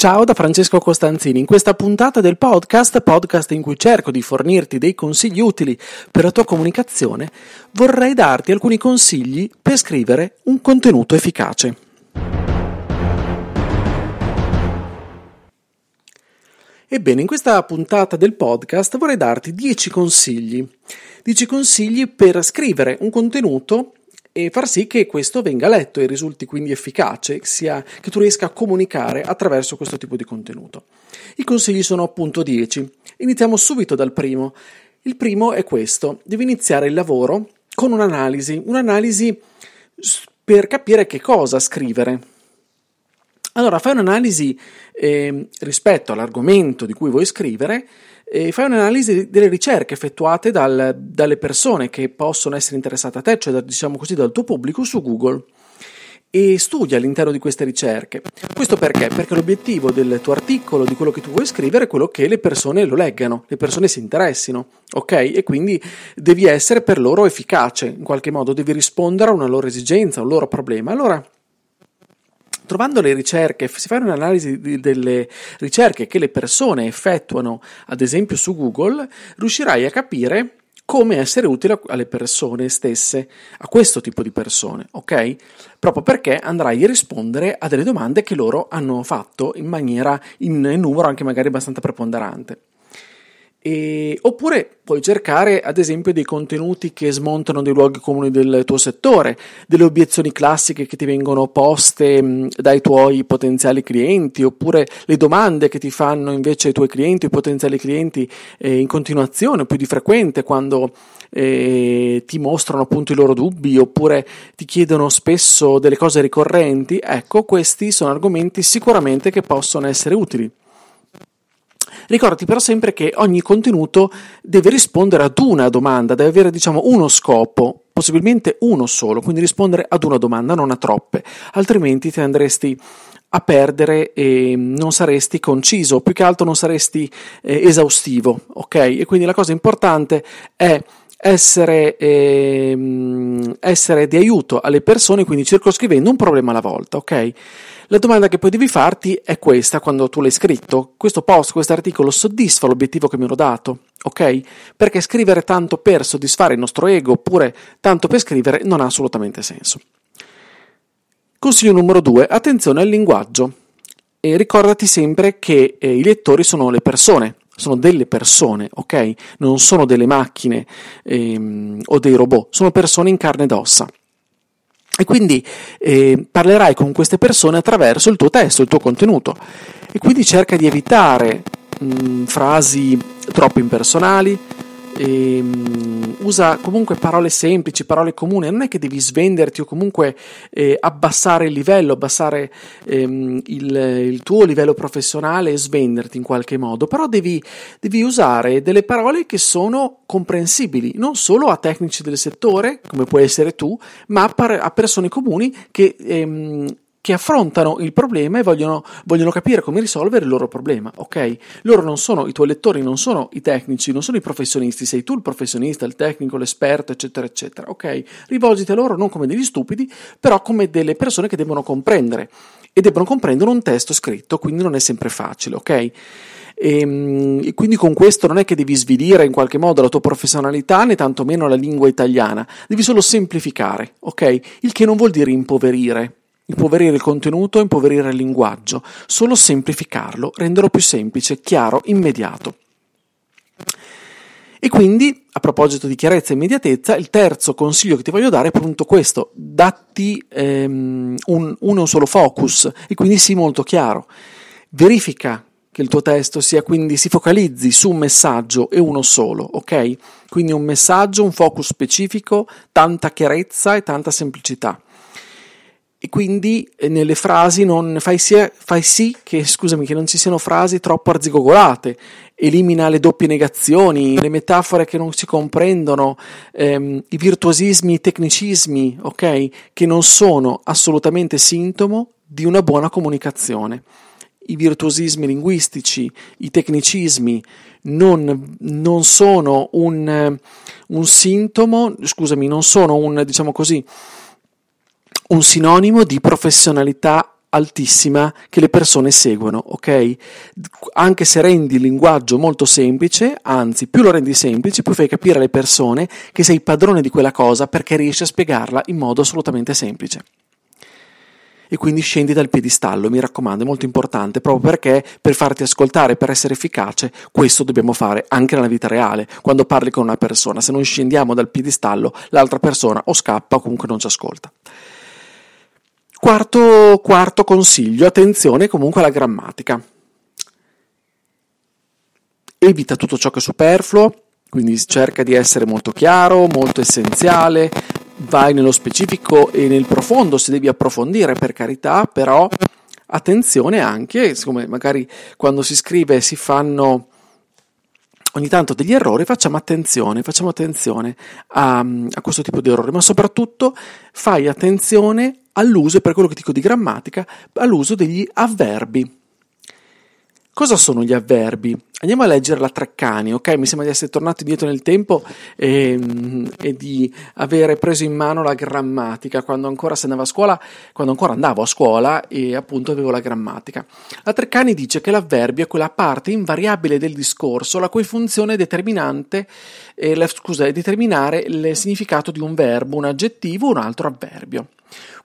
Ciao da Francesco Costanzini. In questa puntata del podcast, podcast in cui cerco di fornirti dei consigli utili per la tua comunicazione, vorrei darti alcuni consigli per scrivere un contenuto efficace. Ebbene, in questa puntata del podcast vorrei darti 10 consigli. 10 consigli per scrivere un contenuto e far sì che questo venga letto e risulti quindi efficace, sia che tu riesca a comunicare attraverso questo tipo di contenuto. I consigli sono appunto 10. Iniziamo subito dal primo. Il primo è questo, devi iniziare il lavoro con un'analisi, un'analisi per capire che cosa scrivere. Allora fai un'analisi eh, rispetto all'argomento di cui vuoi scrivere e fai un'analisi delle ricerche effettuate dal, dalle persone che possono essere interessate a te, cioè da, diciamo così dal tuo pubblico su Google e studia all'interno di queste ricerche. Questo perché? Perché l'obiettivo del tuo articolo, di quello che tu vuoi scrivere, è quello che le persone lo leggano, le persone si interessino, ok? E quindi devi essere per loro efficace, in qualche modo devi rispondere a una loro esigenza, a un loro problema. Allora, trovando le ricerche, si fa un'analisi delle ricerche che le persone effettuano, ad esempio su Google, riuscirai a capire come essere utile alle persone stesse, a questo tipo di persone, ok? Proprio perché andrai a rispondere a delle domande che loro hanno fatto in maniera, in numero anche magari abbastanza preponderante. E, oppure puoi cercare ad esempio dei contenuti che smontano dei luoghi comuni del tuo settore, delle obiezioni classiche che ti vengono poste mh, dai tuoi potenziali clienti, oppure le domande che ti fanno invece i tuoi clienti, i potenziali clienti eh, in continuazione, più di frequente quando eh, ti mostrano appunto i loro dubbi oppure ti chiedono spesso delle cose ricorrenti. Ecco, questi sono argomenti sicuramente che possono essere utili. Ricordati però sempre che ogni contenuto deve rispondere ad una domanda, deve avere diciamo uno scopo, possibilmente uno solo, quindi rispondere ad una domanda, non a troppe, altrimenti ti andresti a perdere e non saresti conciso, più che altro non saresti eh, esaustivo, ok? E quindi la cosa importante è essere, ehm, essere di aiuto alle persone, quindi circoscrivendo un problema alla volta, ok? La domanda che poi devi farti è questa quando tu l'hai scritto. Questo post, questo articolo soddisfa l'obiettivo che mi ero dato, ok? Perché scrivere tanto per soddisfare il nostro ego oppure tanto per scrivere non ha assolutamente senso. Consiglio numero due, attenzione al linguaggio. E ricordati sempre che eh, i lettori sono le persone, sono delle persone, ok? Non sono delle macchine ehm, o dei robot, sono persone in carne ed ossa. E quindi eh, parlerai con queste persone attraverso il tuo testo, il tuo contenuto. E quindi cerca di evitare mh, frasi troppo impersonali, e, um, usa comunque parole semplici, parole comuni, non è che devi svenderti o comunque eh, abbassare il livello, abbassare ehm, il, il, tuo livello professionale e svenderti in qualche modo, però devi, devi, usare delle parole che sono comprensibili, non solo a tecnici del settore, come puoi essere tu, ma a, par- a persone comuni che ehm, che affrontano il problema e vogliono, vogliono, capire come risolvere il loro problema, ok? Loro non sono, i tuoi lettori non sono i tecnici, non sono i professionisti, sei tu il professionista, il tecnico, l'esperto, eccetera, eccetera, ok? Rivolgiti a loro non come degli stupidi, però come delle persone che devono comprendere e devono comprendere un testo scritto, quindi non è sempre facile, ok? E, ehm, quindi con questo non è che devi svilire in qualche modo la tua professionalità né tantomeno la lingua italiana, devi solo semplificare, ok? Il che non vuol dire impoverire, Impoverire il contenuto, impoverire il linguaggio, solo semplificarlo, renderlo più semplice, chiaro, immediato. E quindi, a proposito di chiarezza e immediatezza, il terzo consiglio che ti voglio dare è appunto questo, datti ehm, un, uno solo focus e quindi sii molto chiaro. Verifica che il tuo testo sia quindi si focalizzi su un messaggio e uno solo, ok? Quindi un messaggio, un focus specifico, tanta chiarezza e tanta semplicità e quindi eh, nelle frasi non fai, sia, fai sì che, scusami, che non ci siano frasi troppo arzigogolate, elimina le doppie negazioni, le metafore che non si comprendono, ehm, i virtuosismi, i tecnicismi, ok? Che non sono assolutamente sintomo di una buona comunicazione. I virtuosismi linguistici, i tecnicismi non, non sono un, un sintomo, scusami, non sono un, diciamo così, un sinonimo di professionalità altissima che le persone seguono, ok? Anche se rendi il linguaggio molto semplice, anzi, più lo rendi semplice, più fai capire alle persone che sei padrone di quella cosa perché riesci a spiegarla in modo assolutamente semplice. E quindi scendi dal piedistallo, mi raccomando, è molto importante, proprio perché per farti ascoltare, per essere efficace, questo dobbiamo fare anche nella vita reale, quando parli con una persona. Se non scendiamo dal piedistallo, l'altra persona o scappa o comunque non ci ascolta. Quarto, quarto consiglio, attenzione comunque alla grammatica. Evita tutto ciò che è superfluo, quindi cerca di essere molto chiaro, molto essenziale, vai nello specifico e nel profondo se devi approfondire per carità, però attenzione anche, siccome magari quando si scrive si fanno ogni tanto degli errori, facciamo attenzione, facciamo attenzione a, a questo tipo di errori, ma soprattutto fai attenzione all'uso, per quello che dico di grammatica, all'uso degli avverbi. Cosa sono gli avverbi? Andiamo a leggere la Treccani, ok? Mi sembra di essere tornato indietro nel tempo e, ehm, e, di avere preso in mano la grammatica quando ancora si andava a scuola, quando ancora andavo a scuola e appunto avevo la grammatica. La Treccani dice che l'avverbio è quella parte invariabile del discorso la cui funzione è determinante, eh, la, scusa, è determinare il significato di un verbo, un aggettivo o un altro avverbio.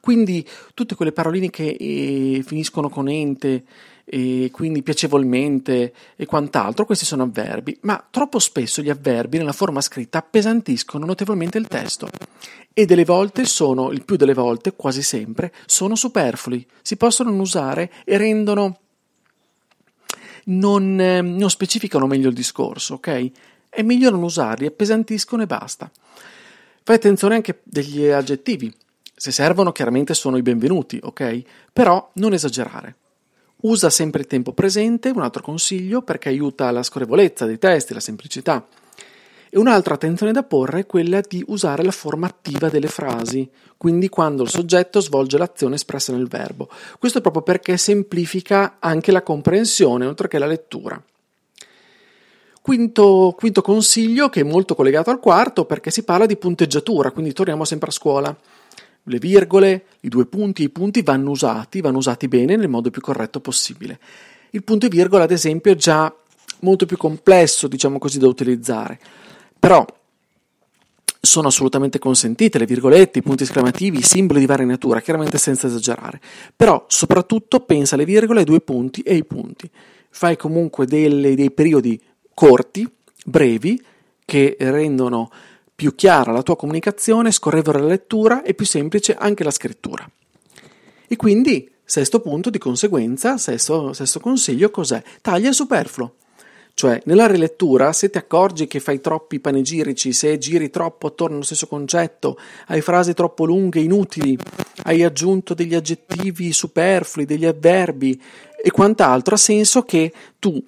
Quindi tutte quelle paroline che eh, finiscono con ente, e quindi piacevolmente e quant'altro, questi sono avverbi, ma troppo spesso gli avverbi nella forma scritta appesantiscono notevolmente il testo e delle volte sono, il più delle volte, quasi sempre, sono superflui, si possono non usare e rendono, non, eh, non specificano meglio il discorso, ok? È meglio non usarli, appesantiscono e basta. Fai attenzione anche degli aggettivi. Se servono, chiaramente sono i benvenuti, ok? Però non esagerare. Usa sempre il tempo presente, un altro consiglio, perché aiuta la scorrevolezza dei testi, la semplicità. E un'altra attenzione da porre è quella di usare la forma attiva delle frasi, quindi quando il soggetto svolge l'azione espressa nel verbo. Questo proprio perché semplifica anche la comprensione, oltre che la lettura. Quinto, quinto consiglio, che è molto collegato al quarto, perché si parla di punteggiatura, quindi torniamo sempre a scuola le virgole, i due punti i punti vanno usati, vanno usati bene nel modo più corretto possibile. Il punto e virgola, ad esempio, è già molto più complesso, diciamo così, da utilizzare. Però sono assolutamente consentite le virgolette, i punti esclamativi, i simboli di varia natura, chiaramente senza esagerare. Però soprattutto pensa alle virgole, ai due punti e ai punti. Fai comunque delle, dei periodi corti, brevi, che rendono più chiara la tua comunicazione, scorrevole la lettura e più semplice anche la scrittura. E quindi, sesto punto, di conseguenza, sesto, sesto consiglio, cos'è? Taglia il superfluo. Cioè, nella rilettura, se ti accorgi che fai troppi panegirici, se giri troppo attorno allo stesso concetto, hai frasi troppo lunghe, inutili, hai aggiunto degli aggettivi superflui, degli avverbi e quant'altro, ha senso che tu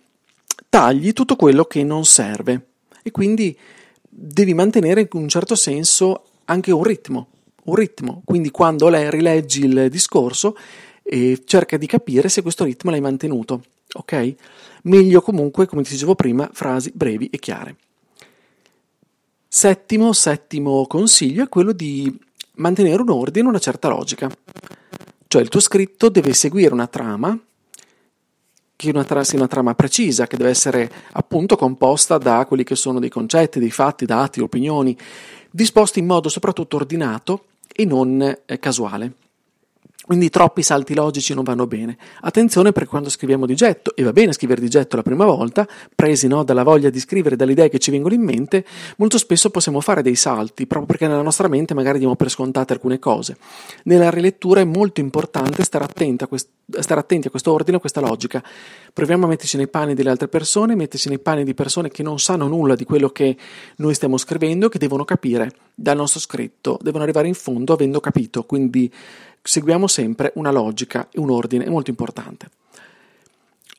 tagli tutto quello che non serve. E quindi devi mantenere in un certo senso anche un ritmo, un ritmo. Quindi quando lei rileggi il discorso eh, cerca di capire se questo ritmo l'hai mantenuto, ok? Meglio comunque, come ti dicevo prima, frasi brevi e chiare. Settimo, settimo consiglio è quello di mantenere un ordine, una certa logica. Cioè il tuo scritto deve seguire una trama che una tra- sia una trama precisa, che deve essere appunto composta da quelli che sono dei concetti, dei fatti, dati, opinioni, disposti in modo soprattutto ordinato e non eh, casuale. Quindi troppi salti logici non vanno bene. Attenzione perché quando scriviamo di getto, e va bene scrivere di getto la prima volta, presi no, dalla voglia di scrivere, dalle idee che ci vengono in mente, molto spesso possiamo fare dei salti, proprio perché nella nostra mente magari diamo per scontate alcune cose. Nella rilettura è molto importante stare attenti a, quest- stare attenti a questo ordine, a questa logica. Proviamo a metterci nei panni delle altre persone, metterci nei panni di persone che non sanno nulla di quello che noi stiamo scrivendo, che devono capire dal nostro scritto, devono arrivare in fondo avendo capito. Quindi seguiamo sempre una logica e un ordine, molto importante.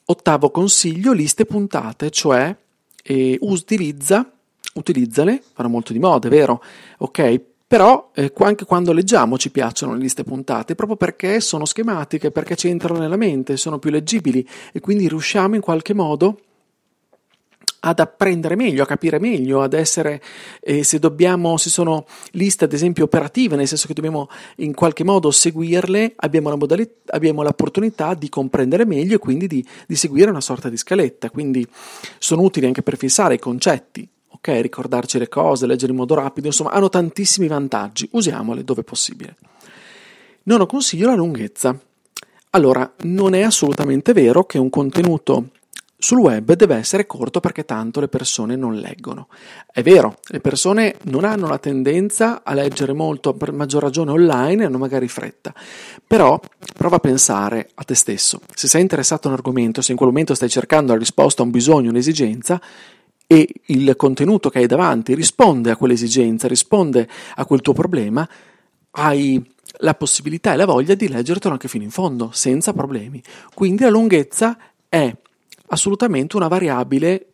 Ottavo consiglio, liste puntate, cioè eh, utilizza, utilizzale, fanno molto di moda, è vero? Ok, però eh, anche quando leggiamo ci piacciono le liste puntate, proprio perché sono schematiche, perché ci entrano nella mente, sono più leggibili e quindi riusciamo in qualche modo ad apprendere meglio, a capire meglio, ad essere, eh, se dobbiamo, se sono liste ad esempio operative, nel senso che dobbiamo in qualche modo seguirle, abbiamo, la modalità, abbiamo l'opportunità di comprendere meglio e quindi di, di seguire una sorta di scaletta, quindi sono utili anche per fissare i concetti, ok, ricordarci le cose, leggere in modo rapido, insomma hanno tantissimi vantaggi, usiamole dove possibile. Nono consiglio la lunghezza. Allora, non è assolutamente vero che un contenuto sul web deve essere corto perché tanto le persone non leggono. È vero, le persone non hanno la tendenza a leggere molto, per maggior ragione online, hanno magari fretta. Però prova a pensare a te stesso. Se sei interessato a un argomento, se in quel momento stai cercando la risposta a un bisogno, un'esigenza, e il contenuto che hai davanti risponde a quell'esigenza, risponde a quel tuo problema, hai la possibilità e la voglia di leggertelo anche fino in fondo, senza problemi. Quindi la lunghezza è assolutamente una variabile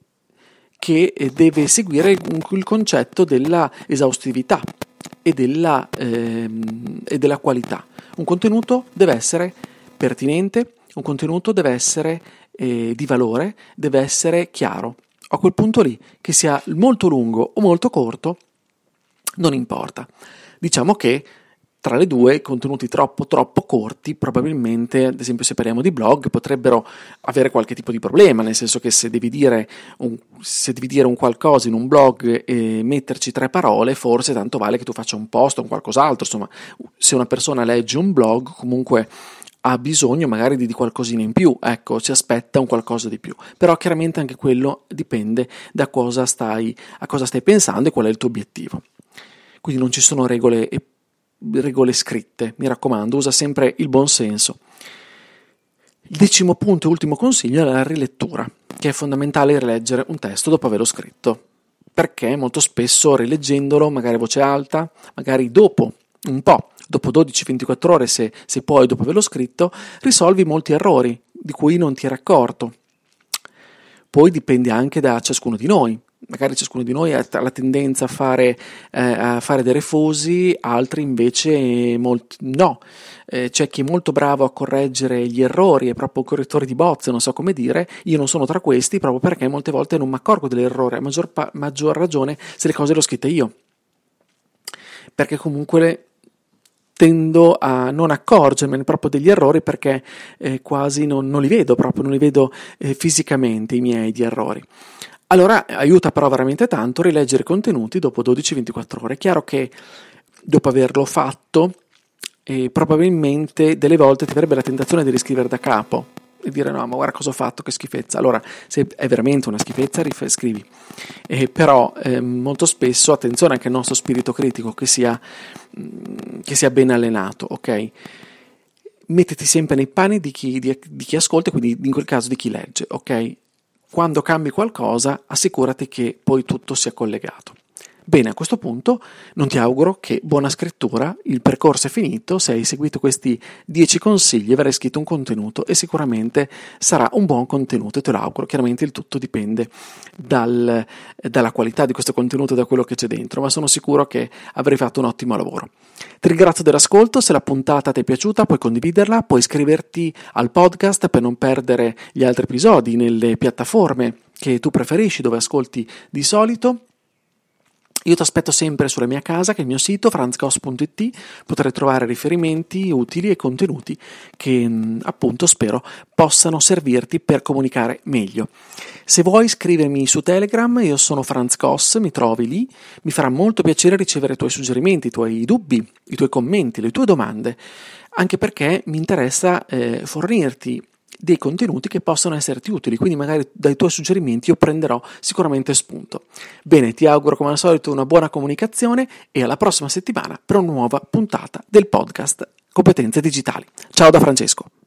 che eh, deve seguire il concetto della esaustività e della, ehm, e della qualità. Un contenuto deve essere pertinente, un contenuto deve essere eh, di valore, deve essere chiaro. A quel punto lì, che sia molto lungo o molto corto, non importa. Diciamo che tra le due contenuti troppo troppo corti probabilmente ad esempio se parliamo di blog potrebbero avere qualche tipo di problema nel senso che se devi dire un, devi dire un qualcosa in un blog e metterci tre parole forse tanto vale che tu faccia un post o un qualcos'altro insomma se una persona legge un blog comunque ha bisogno magari di, di qualcosina in più, ecco, si aspetta un qualcosa di più. Però chiaramente anche quello dipende da cosa stai, a cosa stai pensando e qual è il tuo obiettivo. Quindi non ci sono regole e regole scritte, mi raccomando, usa sempre il buon senso. Il decimo punto e ultimo consiglio è la rilettura, che è fondamentale rileggere un testo dopo averlo scritto, perché molto spesso rileggendolo, magari a voce alta, magari dopo un po', dopo 12-24 ore se, se puoi dopo averlo scritto, risolvi molti errori di cui non ti eri accorto. Poi dipende anche da ciascuno di noi, magari ciascuno di noi ha la tendenza a fare, eh, a fare dei refosi, altri invece molti, no. Eh, c'è chi è molto bravo a correggere gli errori, è proprio un correttore di bozze, non so come dire, io non sono tra questi proprio perché molte volte non mi accorgo dell'errore, a maggior, pa- maggior ragione se le cose le ho scritte io. Perché comunque le, tendo a non accorgermene proprio degli errori perché eh, quasi non, non, li vedo proprio, non li vedo eh, fisicamente i miei di errori. Allora aiuta però veramente tanto rileggere i contenuti dopo 12-24 ore. È chiaro che dopo averlo fatto, eh, probabilmente delle volte ti avrebbe la tentazione di riscrivere da capo e dire no, ma guarda cosa ho fatto, che schifezza. Allora, se è veramente una schifezza, scrivi. Eh, però eh, molto spesso, attenzione anche al nostro spirito critico che sia, mm, che sia ben allenato, ok? Mettiti sempre nei panni di chi, di, di chi ascolta, quindi in quel caso di chi legge, ok? Quando cambi qualcosa, assicurati che poi tutto sia collegato. Bene, a questo punto non ti auguro che buona scrittura, il percorso è finito, se hai seguito questi 10 consigli avrai scritto un contenuto e sicuramente sarà un buon contenuto, te lo auguro, chiaramente il tutto dipende dal, dalla qualità di questo contenuto e da quello che c'è dentro, ma sono sicuro che avrai fatto un ottimo lavoro. Ti ringrazio dell'ascolto, se la puntata ti è piaciuta puoi condividerla, puoi iscriverti al podcast per non perdere gli altri episodi nelle piattaforme che tu preferisci, dove ascolti di solito. Io ti aspetto sempre sulla mia casa, che è il mio sito franzcos.it, potrai trovare riferimenti utili e contenuti che mm, appunto spero possano servirti per comunicare meglio. Se vuoi scrivermi su Telegram, io sono Franz Koss, mi trovi lì, mi farà molto piacere ricevere i tuoi suggerimenti, i tuoi dubbi, i tuoi commenti, le tue domande, anche perché mi interessa eh, fornirti dei contenuti che possono esserti utili, quindi magari dai tuoi suggerimenti io prenderò sicuramente spunto. Bene, ti auguro come al solito una buona comunicazione e alla prossima settimana per una nuova puntata del podcast Competenze Digitali. Ciao da Francesco.